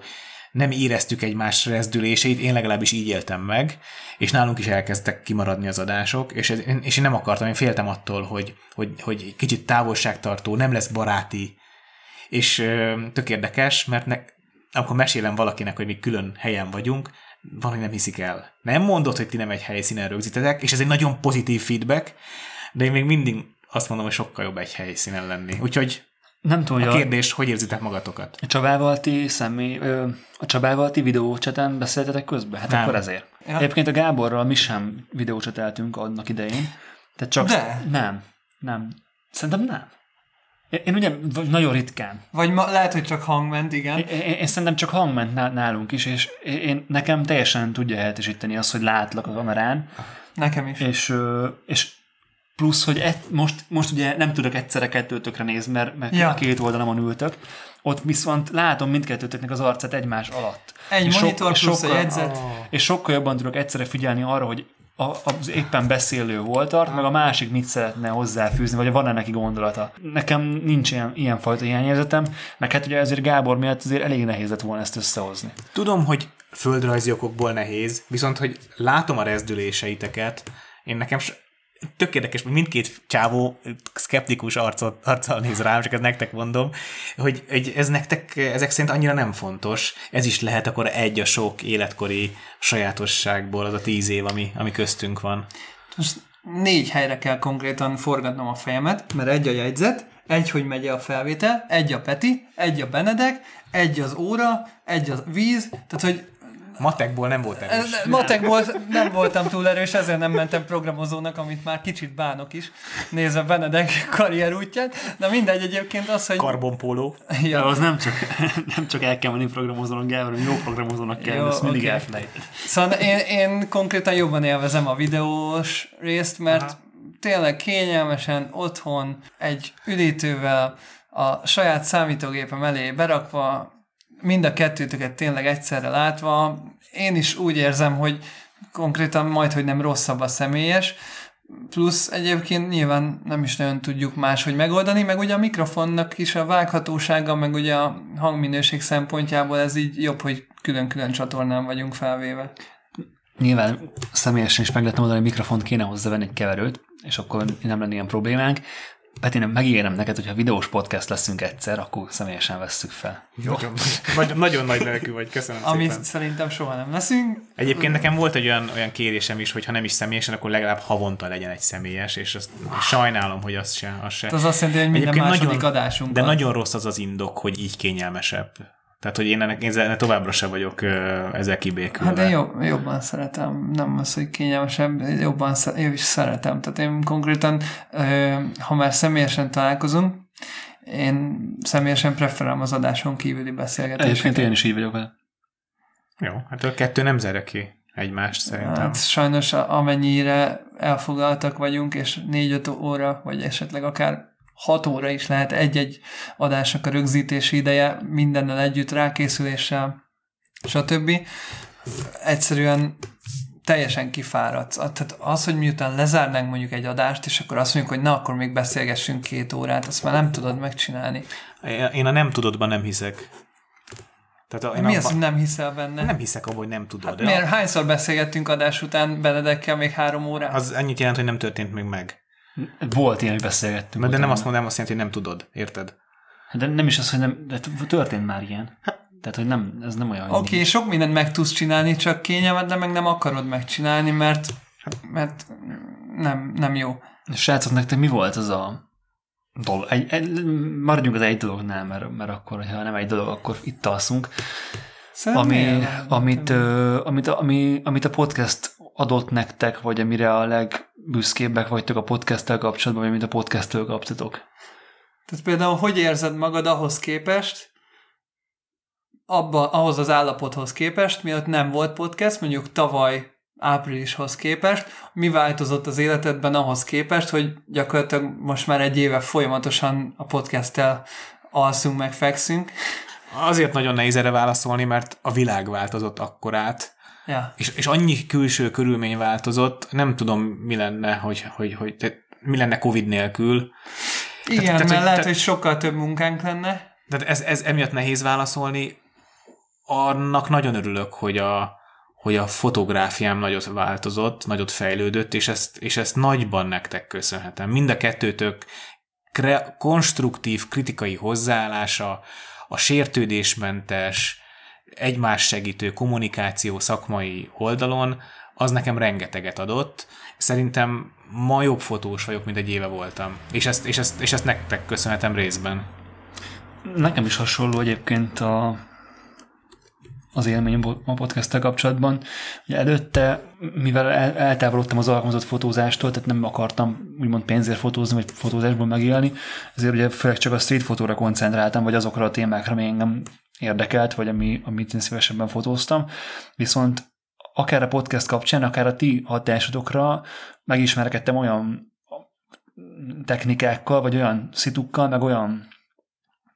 nem éreztük egymás rezdülését, én legalábbis így éltem meg, és nálunk is elkezdtek kimaradni az adások, és, ez, és én nem akartam, én féltem attól, hogy, hogy, hogy kicsit távolságtartó, nem lesz baráti, és ö, tök érdekes, mert ne, amikor mesélem valakinek, hogy mi külön helyen vagyunk, van, hogy nem hiszik el. Nem mondod, hogy ti nem egy helyszínen rögzítetek, és ez egy nagyon pozitív feedback, de én még mindig azt mondom, hogy sokkal jobb egy helyszínen lenni. Úgyhogy Nem tudom, a hogy a, kérdés, hogy érzitek magatokat? a Csabával ti személy, ö, a Csabával ti videócseten beszéltetek közben? Hát Nem. akkor ezért. Ja. Ja. Egyébként a Gáborral mi sem videócseteltünk annak idején. Tehát csak De. nem, nem. Szerintem nem. Én, ugye nagyon ritkán. Vagy ma, lehet, hogy csak hangment, igen. Én, én, én szerintem csak hang ment ná- nálunk is, és én, nekem teljesen tudja helyettesíteni azt, hogy látlak a kamerán, Nekem is. és, és plusz, hogy et, most, most ugye nem tudok egyszerre kettőtökre nézni, mert, mert Ja. a két oldalamon ültök, ott viszont látom mindkettőtöknek az arcát egymás alatt. Egy És monitor és plusz a jegyzet. És sokkal jobban tudok egyszerre figyelni arra, hogy a, az éppen beszélő hol tart, meg a másik mit szeretne hozzáfűzni, vagy van-e neki gondolata. Nekem nincs ilyen, ilyen fajta hiányérzetem, meg hát ugye ezért Gábor miatt azért elég nehéz lett volna ezt összehozni. Tudom, hogy földrajzi okokból nehéz, viszont hogy látom a rezdüléseiteket, én nekem tök érdekes, hogy mindkét csávó szkeptikus arcot, arccal néz rám, csak ezt nektek mondom, hogy, hogy ez nektek ezek szerint annyira nem fontos. Ez is lehet akkor egy a sok életkori sajátosságból, az a tíz év, ami, ami köztünk van. Most négy helyre kell konkrétan forgatnom a fejemet, mert egy a jegyzet, egy, hogy megy a felvétel, egy a Peti, egy a Benedek, egy az óra, egy a víz, tehát hogy Matekból nem volt erős. Matekból nem voltam túl erős, ezért nem mentem programozónak, amit már kicsit bánok is, nézve Benedek karrier útját, de mindegy egyébként az, hogy... Karbonpóló. Ja. De az nem csak, <laughs> nem csak el kell menni programozónak, kell, hanem jó programozónak kell, jó, ezt mindig okay. elfelejt. Szóval én, én konkrétan jobban élvezem a videós részt, mert Aha. tényleg kényelmesen otthon egy üdítővel a saját számítógépem elé berakva, mind a kettőtöket tényleg egyszerre látva, én is úgy érzem, hogy konkrétan majd, hogy nem rosszabb a személyes, plusz egyébként nyilván nem is nagyon tudjuk máshogy megoldani, meg ugye a mikrofonnak is a vághatósága, meg ugye a hangminőség szempontjából ez így jobb, hogy külön-külön csatornán vagyunk felvéve. Nyilván személyesen is meg lehet oldani, mikrofont kéne hozzá venni egy keverőt, és akkor nem lenne ilyen problémánk. Peti, nem megígérem neked, hogyha videós podcast leszünk egyszer, akkor személyesen vesszük fel. Jó? Nagyon, nagyon, nagyon nagy lelkű vagy, köszönöm Ami szépen. szerintem soha nem leszünk. Egyébként nekem volt egy olyan, olyan kérésem is, hogy ha nem is személyesen, akkor legalább havonta legyen egy személyes, és azt sajnálom, hogy az se. Az, se. Az azt jelenti, hogy minden Egyébként második nagyon, adásunk. De nagyon rossz az az indok, hogy így kényelmesebb. Tehát, hogy én ennek én továbbra sem vagyok ezzel kibékülve. Hát én jobb, jobban szeretem, nem az, hogy kényelmesebb, jobban én is szeretem. Tehát én konkrétan, ha már személyesen találkozunk, én személyesen preferálom az adáson kívüli beszélgetéseket. Egyébként én is így vagyok vele. Jó, hát a kettő nem zere ki egymást szerintem. Hát sajnos amennyire elfoglaltak vagyunk, és négy-öt óra, vagy esetleg akár 6 óra is lehet egy-egy adásnak a rögzítési ideje, mindennel együtt, rákészüléssel, stb. Egyszerűen teljesen kifáradsz. Tehát az, hogy miután lezárnánk mondjuk egy adást, és akkor azt mondjuk, hogy na, akkor még beszélgessünk két órát, azt már nem tudod megcsinálni. Én a nem tudodban nem hiszek. Tehát a, Mi abba, az, hogy nem hiszel benne? Nem hiszek abban, hogy nem tudod. Hát miért? Hányszor beszélgettünk adás után Benedekkel még három órát? Az annyit jelent, hogy nem történt még meg. Volt ilyen, hogy beszélgettünk. De, de nem azt mondom, azt jelenti, hogy nem tudod, érted? De nem is az, hogy nem, de történt már ilyen. Tehát, hogy nem, ez nem olyan. Oké, okay, sok mindent meg tudsz csinálni, csak kényelmet, de meg nem akarod megcsinálni, mert, mert nem, nem jó. Srácok, nektek mi volt az a dolog? Egy, egy, maradjunk az egy dolognál, mert, mert akkor, ha nem egy dolog, akkor itt alszunk. ami, amit, ö, amit, ami, amit a podcast adott nektek, vagy amire a legbüszkébbek vagytok a podcasttel kapcsolatban, amit a podcasttől kaptatok? Tehát például hogy érzed magad ahhoz képest, abba, ahhoz az állapothoz képest, miatt nem volt podcast, mondjuk tavaly áprilishoz képest, mi változott az életedben ahhoz képest, hogy gyakorlatilag most már egy éve folyamatosan a podcasttel alszunk, meg fekszünk. Azért nagyon nehéz erre válaszolni, mert a világ változott akkorát, Ja. És, és annyi külső körülmény változott, nem tudom, mi lenne, hogy, hogy, hogy te, mi lenne Covid nélkül. Igen, tehát, mert tehát, lehet, hogy sokkal több munkánk lenne. Tehát ez, ez emiatt nehéz válaszolni. Annak nagyon örülök, hogy a, hogy a fotográfiám nagyot változott, nagyot fejlődött, és ezt, és ezt nagyban nektek köszönhetem. Mind a kettőtök kre, konstruktív, kritikai hozzáállása, a sértődésmentes, egymás segítő kommunikáció szakmai oldalon, az nekem rengeteget adott. Szerintem ma jobb fotós vagyok, mint egy éve voltam. És ezt, és ezt, és ezt nektek köszönhetem részben. Nekem is hasonló egyébként a, az élmény a podcast kapcsolatban. Ugye előtte, mivel el, eltávolodtam az alkalmazott fotózástól, tehát nem akartam úgymond pénzért fotózni, vagy fotózásból megélni, ezért ugye főleg csak a street fotóra koncentráltam, vagy azokra a témákra, ami engem érdekelt, vagy ami, amit én szívesebben fotóztam. Viszont akár a podcast kapcsán, akár a ti hatásodokra megismerkedtem olyan technikákkal, vagy olyan szitukkal, meg olyan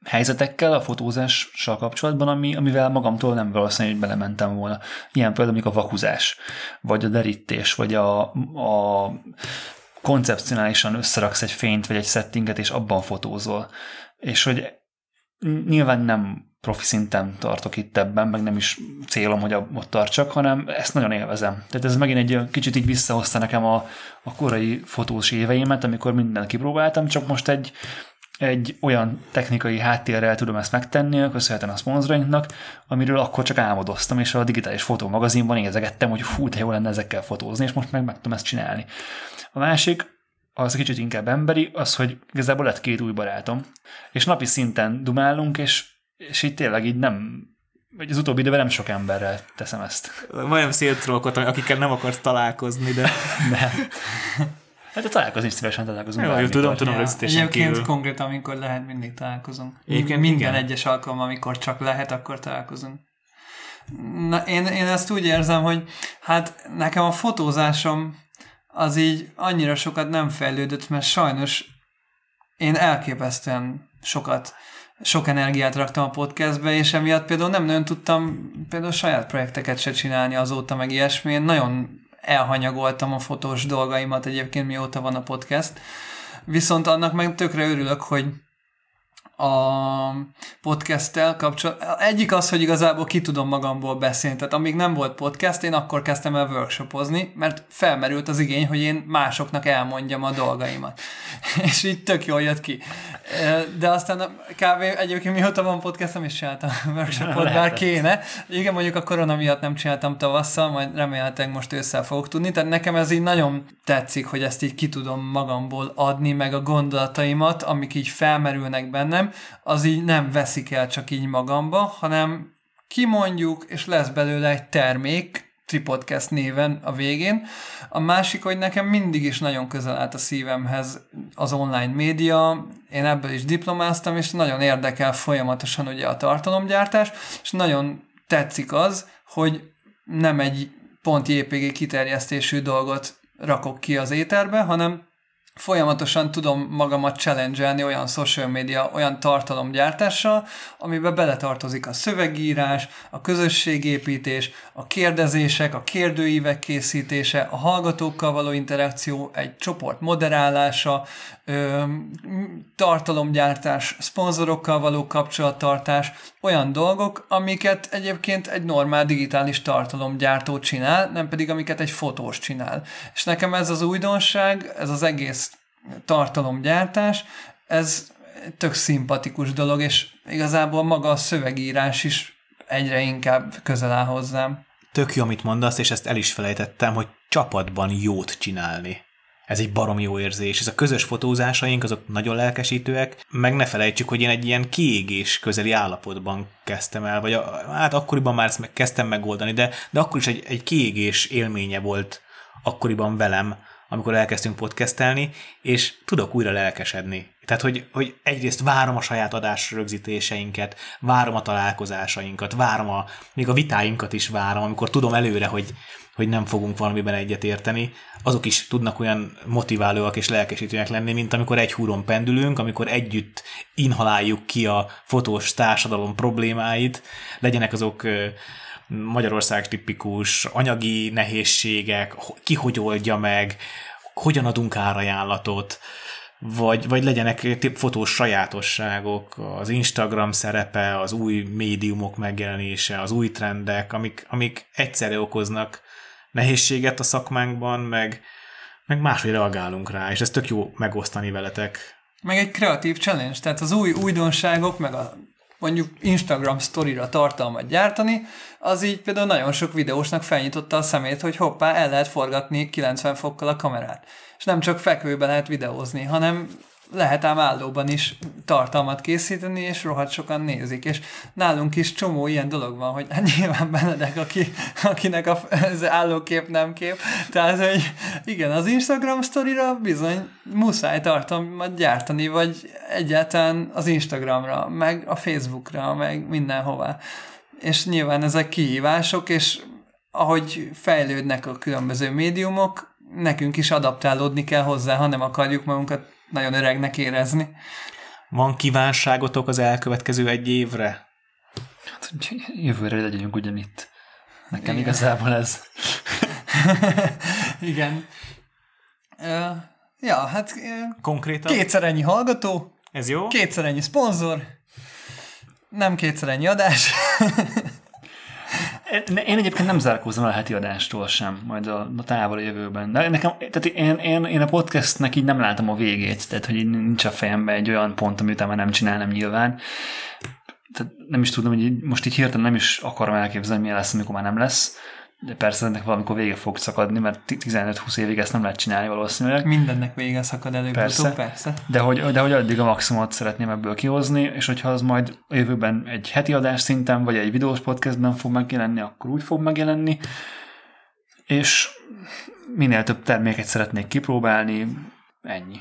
helyzetekkel a fotózással kapcsolatban, ami, amivel magamtól nem valószínűleg hogy belementem volna. Ilyen például, a vakuzás, vagy a derítés, vagy a, a koncepcionálisan összeraksz egy fényt, vagy egy settinget, és abban fotózol. És hogy nyilván nem profi szinten tartok itt ebben, meg nem is célom, hogy ott tartsak, hanem ezt nagyon élvezem. Tehát ez megint egy kicsit így visszahozta nekem a, a korai fotós éveimet, amikor mindent kipróbáltam, csak most egy, egy olyan technikai háttérrel tudom ezt megtenni, köszönhetően a szponzorainknak, amiről akkor csak álmodoztam, és a digitális fotómagazinban nézegettem, hogy fú, de jó lenne ezekkel fotózni, és most meg meg tudom ezt csinálni. A másik, az kicsit inkább emberi, az, hogy igazából lett két új barátom, és napi szinten dumálunk, és és így tényleg így nem hogy az utóbbi időben nem sok emberrel teszem ezt. Majdnem széltrollkodtam, akikkel nem akarsz találkozni, de... <laughs> de. Hát a találkozni is szívesen találkozunk. Jó, jó, tudom, tudom, Ja, rögzítésen Egyébként kívül. konkrétan, amikor lehet, mindig találkozunk. Egyébként Minden igen. egyes alkalom, amikor csak lehet, akkor találkozunk. Na, én, én ezt úgy érzem, hogy hát nekem a fotózásom az így annyira sokat nem fejlődött, mert sajnos én elképesztően sokat, sok energiát raktam a podcastbe, és emiatt például nem nagyon tudtam például saját projekteket se csinálni azóta, meg ilyesmi. Én nagyon elhanyagoltam a fotós dolgaimat egyébként, mióta van a podcast. Viszont annak meg tökre örülök, hogy a podcasttel kapcsolatban. Egyik az, hogy igazából ki tudom magamból beszélni. Tehát amíg nem volt podcast, én akkor kezdtem el workshopozni, mert felmerült az igény, hogy én másoknak elmondjam a dolgaimat. <laughs> És így tök jól jött ki. De aztán kb. egyébként mióta van podcastom, is csináltam <laughs> workshopot, bár kéne. Igen, mondjuk a korona miatt nem csináltam tavasszal, majd remélhetőleg most ősszel fogok tudni. Tehát nekem ez így nagyon tetszik, hogy ezt így ki tudom magamból adni, meg a gondolataimat, amik így felmerülnek bennem, az így nem veszik el csak így magamba, hanem kimondjuk, és lesz belőle egy termék, Tripodcast néven a végén. A másik, hogy nekem mindig is nagyon közel állt a szívemhez az online média, én ebből is diplomáztam, és nagyon érdekel folyamatosan ugye a tartalomgyártás, és nagyon tetszik az, hogy nem egy pont JPG kiterjesztésű dolgot rakok ki az éterbe, hanem folyamatosan tudom magamat challenge olyan social media, olyan tartalomgyártással, amiben beletartozik a szövegírás, a közösségépítés, a kérdezések, a kérdőívek készítése, a hallgatókkal való interakció, egy csoport moderálása, tartalomgyártás, szponzorokkal való kapcsolattartás, olyan dolgok, amiket egyébként egy normál digitális tartalomgyártó csinál, nem pedig amiket egy fotós csinál. És nekem ez az újdonság, ez az egész tartalomgyártás, ez tök szimpatikus dolog, és igazából maga a szövegírás is egyre inkább közel áll hozzám. Tök jó, amit mondasz, és ezt el is felejtettem, hogy csapatban jót csinálni. Ez egy barom jó érzés. Ez a közös fotózásaink, azok nagyon lelkesítőek, meg ne felejtsük, hogy én egy ilyen kiégés közeli állapotban kezdtem el, vagy a, hát akkoriban már ezt meg- kezdtem megoldani, de, de akkor is egy, egy kiégés élménye volt akkoriban velem, amikor elkezdtünk podcastelni, és tudok újra lelkesedni. Tehát, hogy, hogy egyrészt várom a saját adás rögzítéseinket, várom a találkozásainkat, várom a, még a vitáinkat is várom, amikor tudom előre, hogy, hogy nem fogunk valamiben egyet érteni, azok is tudnak olyan motiválóak és lelkesítőek lenni, mint amikor egy húron pendülünk, amikor együtt inhaláljuk ki a fotós társadalom problémáit, legyenek azok Magyarország tipikus anyagi nehézségek, ki hogy oldja meg, hogyan adunk árajánlatot, vagy, vagy legyenek fotós sajátosságok, az Instagram szerepe, az új médiumok megjelenése, az új trendek, amik, amik egyszerre okoznak nehézséget a szakmánkban, meg, meg máshogy reagálunk rá, és ez tök jó megosztani veletek. Meg egy kreatív challenge, tehát az új újdonságok, meg a mondjuk Instagram sztorira tartalmat gyártani, az így például nagyon sok videósnak felnyitotta a szemét, hogy hoppá, el lehet forgatni 90 fokkal a kamerát. És nem csak fekvőben lehet videózni, hanem lehet ám állóban is tartalmat készíteni, és rohadt sokan nézik. És nálunk is csomó ilyen dolog van, hogy hát nyilván Benedek, aki, akinek a, az állókép nem kép. Tehát, hogy igen, az Instagram sztorira bizony muszáj tartalmat gyártani, vagy egyáltalán az Instagramra, meg a Facebookra, meg mindenhová. És nyilván ezek kihívások, és ahogy fejlődnek a különböző médiumok, nekünk is adaptálódni kell hozzá, ha nem akarjuk magunkat nagyon öregnek érezni. Van kívánságotok az elkövetkező egy évre? Hát, jövőre legyünk ugyanitt. Nekem Igen. igazából ez. <laughs> Igen. Uh, ja, hát Konkrétan? kétszer ennyi hallgató, Ez jó? kétszer ennyi szponzor, nem kétszer ennyi adás. <laughs> Én- Én egyébként nem zárkózom el a heti adástól sem, majd a, a távoli jövőben. De nekem, tehát én, én, én a podcastnek így nem látom a végét, tehát hogy nincs a fejemben egy olyan pont, amit már nem csinálnám nyilván. Tehát nem is tudom, hogy most így hirtelen nem is akarom elképzelni, milyen lesz, amikor már nem lesz. De persze ennek valamikor vége fog szakadni, mert 15-20 évig ezt nem lehet csinálni valószínűleg. Mindennek vége szakad előbb persze. persze. De hogy, de hogy addig a maximumot szeretném ebből kihozni, és hogyha az majd a jövőben egy heti adás szinten, vagy egy videós podcastben fog megjelenni, akkor úgy fog megjelenni. És minél több terméket szeretnék kipróbálni, ennyi.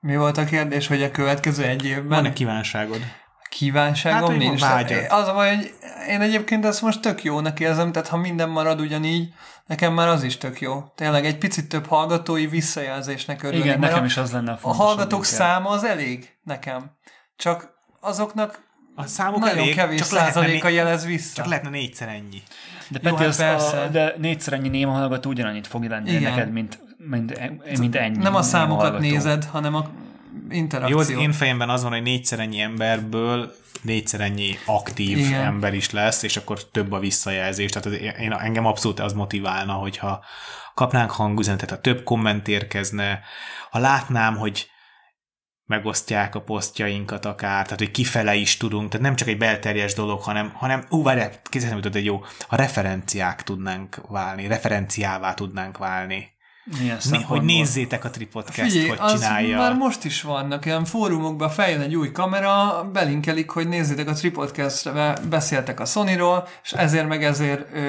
Mi volt a kérdés, hogy a következő egy évben? Van-e kívánságod? Kívánságom hát, nincs. Vágyad. Az a baj, hogy én egyébként ezt most tök jónak érzem, tehát ha minden marad ugyanígy, nekem már az is tök jó. Tényleg egy picit több hallgatói visszajelzésnek örülnék. Igen, nekem is az lenne a fontos. A hallgatók száma az elég nekem. Csak azoknak a számok nagyon elég, kevés csak százaléka jelez vissza. Csak lehetne négyszer ennyi. De Peti, Jó, hát persze. A, de négyszer ennyi néma hallgató ugyanannyit fog lenni Igen. neked, mint, mint, mint ennyi. Nem a számokat hallgató. nézed, hanem a interakció. Jó, az én fejemben az van, hogy négyszer ennyi emberből négyszer ennyi aktív Igen. ember is lesz, és akkor több a visszajelzés. Tehát én, engem abszolút az motiválna, hogyha kapnánk hangüzenetet, ha több komment érkezne, ha látnám, hogy megosztják a posztjainkat akár, tehát hogy kifele is tudunk, tehát nem csak egy belterjes dolog, hanem, hanem ú, várjál, kézzel egy jó, a referenciák tudnánk válni, referenciává tudnánk válni. Milyen hogy nézzétek a Tripodcast, Figyelj, hogy csinálja. már most is vannak, ilyen fórumokban feljön egy új kamera, belinkelik, hogy nézzétek a Tripodcast-re, beszéltek a Sony-ról, és ezért meg ezért ö,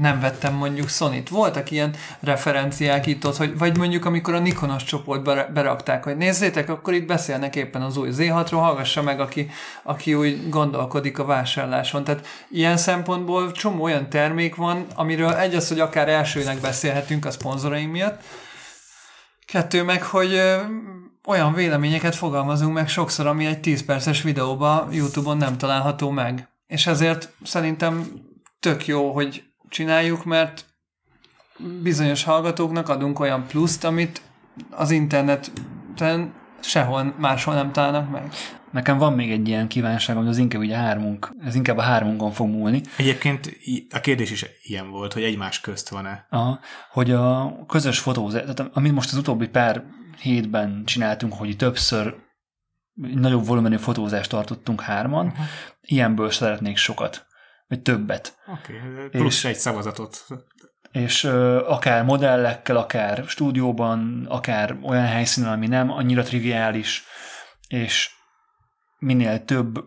nem vettem mondjuk Sony-t. Voltak ilyen referenciák itt ott, hogy, vagy mondjuk amikor a Nikonos csoportba berakták, hogy nézzétek, akkor itt beszélnek éppen az új Z6-ról, hallgassa meg, aki, aki úgy gondolkodik a vásárláson. Tehát ilyen szempontból csomó olyan termék van, amiről egy az, hogy akár elsőnek beszélhetünk a szponzoraim miatt, miatt. Kettő meg, hogy olyan véleményeket fogalmazunk meg sokszor, ami egy 10 perces videóban YouTube-on nem található meg. És ezért szerintem tök jó, hogy csináljuk, mert bizonyos hallgatóknak adunk olyan pluszt, amit az interneten sehol máshol nem találnak meg. Nekem van még egy ilyen kívánságom, hogy az inkább ugye hármunk, ez inkább a hármunkon fog múlni. Egyébként a kérdés is ilyen volt, hogy egymás közt van-e. Aha, hogy a közös fotózás, tehát amit most az utóbbi pár hétben csináltunk, hogy többször nagyobb volumenű fotózást tartottunk hárman, uh-huh. ilyenből szeretnék sokat, vagy többet. Oké, okay, plusz és, egy szavazatot. És ö, akár modellekkel, akár stúdióban, akár olyan helyszínen, ami nem annyira triviális, és minél több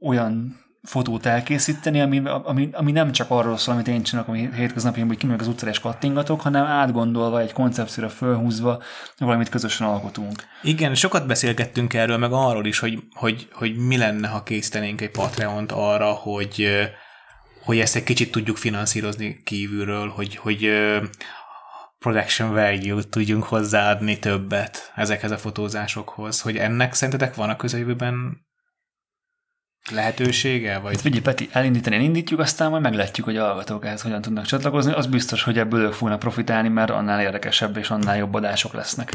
olyan fotót elkészíteni, ami, ami, ami nem csak arról szól, amit én csinálok, ami hétköznapi, hogy kimegyek az utcára és kattingatok, hanem átgondolva, egy koncepcióra fölhúzva valamit közösen alkotunk. Igen, sokat beszélgettünk erről, meg arról is, hogy, hogy, hogy mi lenne, ha készítenénk egy Patreont arra, hogy, hogy ezt egy kicsit tudjuk finanszírozni kívülről, hogy, hogy production value-t tudjunk hozzáadni többet ezekhez a fotózásokhoz, hogy ennek szerintetek van a közeljövőben lehetősége? Vagy? Figyelj, Peti, elindítani indítjuk, aztán majd meglátjuk, hogy a hallgatók ehhez hogyan tudnak csatlakozni. Az biztos, hogy ebből ők fognak profitálni, mert annál érdekesebb és annál jobb adások lesznek.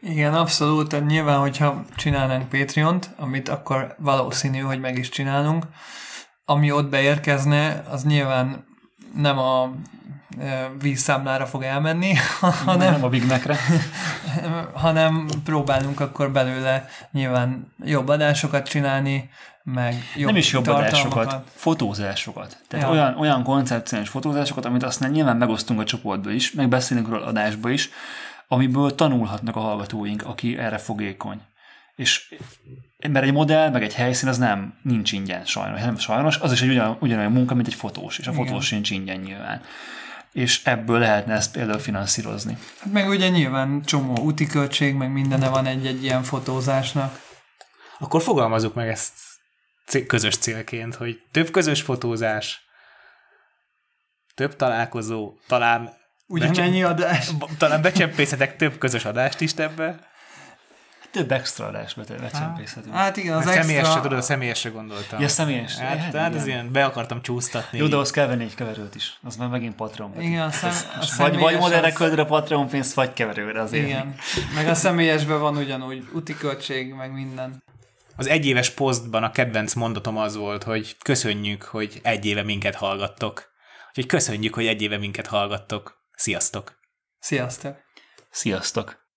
Igen, abszolút. Tehát nyilván, hogyha csinálnánk Patreon-t, amit akkor valószínű, hogy meg is csinálunk, ami ott beérkezne, az nyilván nem a vízszámlára fog elmenni, <laughs> hanem, nem a Big Mac-re. <laughs> hanem próbálunk akkor belőle nyilván jobb adásokat csinálni, meg jobb Nem is jobb adásokat, fotózásokat. Tehát ja. olyan, olyan koncepciós fotózásokat, amit aztán nyilván megosztunk a csoportba is, meg beszélünk róla adásba is, amiből tanulhatnak a hallgatóink, aki erre fogékony. És mert egy modell, meg egy helyszín az nem, nincs ingyen sajnos. Nem sajnos, az is egy ugyan, ugyanolyan munka, mint egy fotós, és a fotós Igen. sincs ingyen nyilván és ebből lehetne ezt például finanszírozni. Hát meg ugye nyilván csomó úti költség, meg mindene van egy-egy ilyen fotózásnak. Akkor fogalmazunk meg ezt közös célként, hogy több közös fotózás, több találkozó, talán Ugyanennyi adás. Talán becsempészetek több közös adást is ebbe. Több extra adásba lecsempészhetünk. Hát igen, az extra... Személyesre, tudod, a személyesre gondoltam. Ja, személyes. Hát, hát, hát ez ilyen, be akartam csúsztatni. Jó, de ahhoz kell venni egy keverőt is. Az már megint Patreon. Igen, a szem, a vagy, vagy modellre az... a Patreon pénzt, vagy keverőre azért. Igen, meg a személyesben van ugyanúgy úti költség, meg minden. Az egyéves posztban a kedvenc mondatom az volt, hogy köszönjük, hogy egy éve minket hallgattok. Úgyhogy köszönjük, hogy egy éve minket hallgattok. Sziasztok! Sziasztok! Sziasztok!